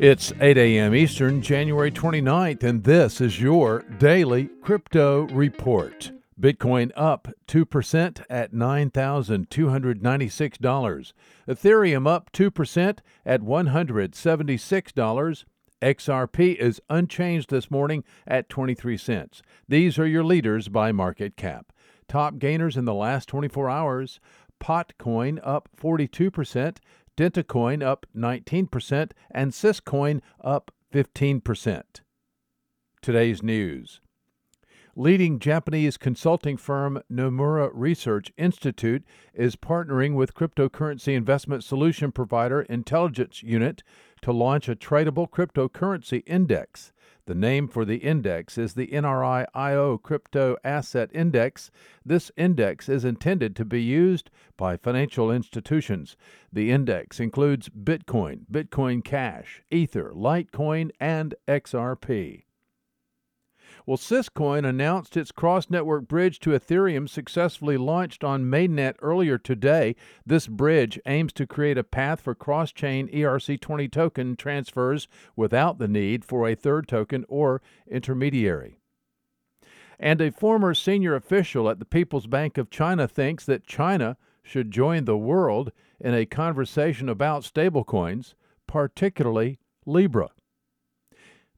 It's 8 a.m. Eastern, January 29th, and this is your daily crypto report. Bitcoin up 2% at $9,296. Ethereum up 2% at $176. XRP is unchanged this morning at 23 cents. These are your leaders by market cap. Top gainers in the last 24 hours Potcoin up 42%, DentaCoin up 19%, and Syscoin up 15%. Today's news. Leading Japanese consulting firm Nomura Research Institute is partnering with cryptocurrency investment solution provider Intelligence Unit to launch a tradable cryptocurrency index. The name for the index is the NRI IU Crypto Asset Index. This index is intended to be used by financial institutions. The index includes Bitcoin, Bitcoin Cash, Ether, Litecoin, and XRP. Well, Syscoin announced its cross network bridge to Ethereum successfully launched on mainnet earlier today. This bridge aims to create a path for cross chain ERC20 token transfers without the need for a third token or intermediary. And a former senior official at the People's Bank of China thinks that China should join the world in a conversation about stablecoins, particularly Libra.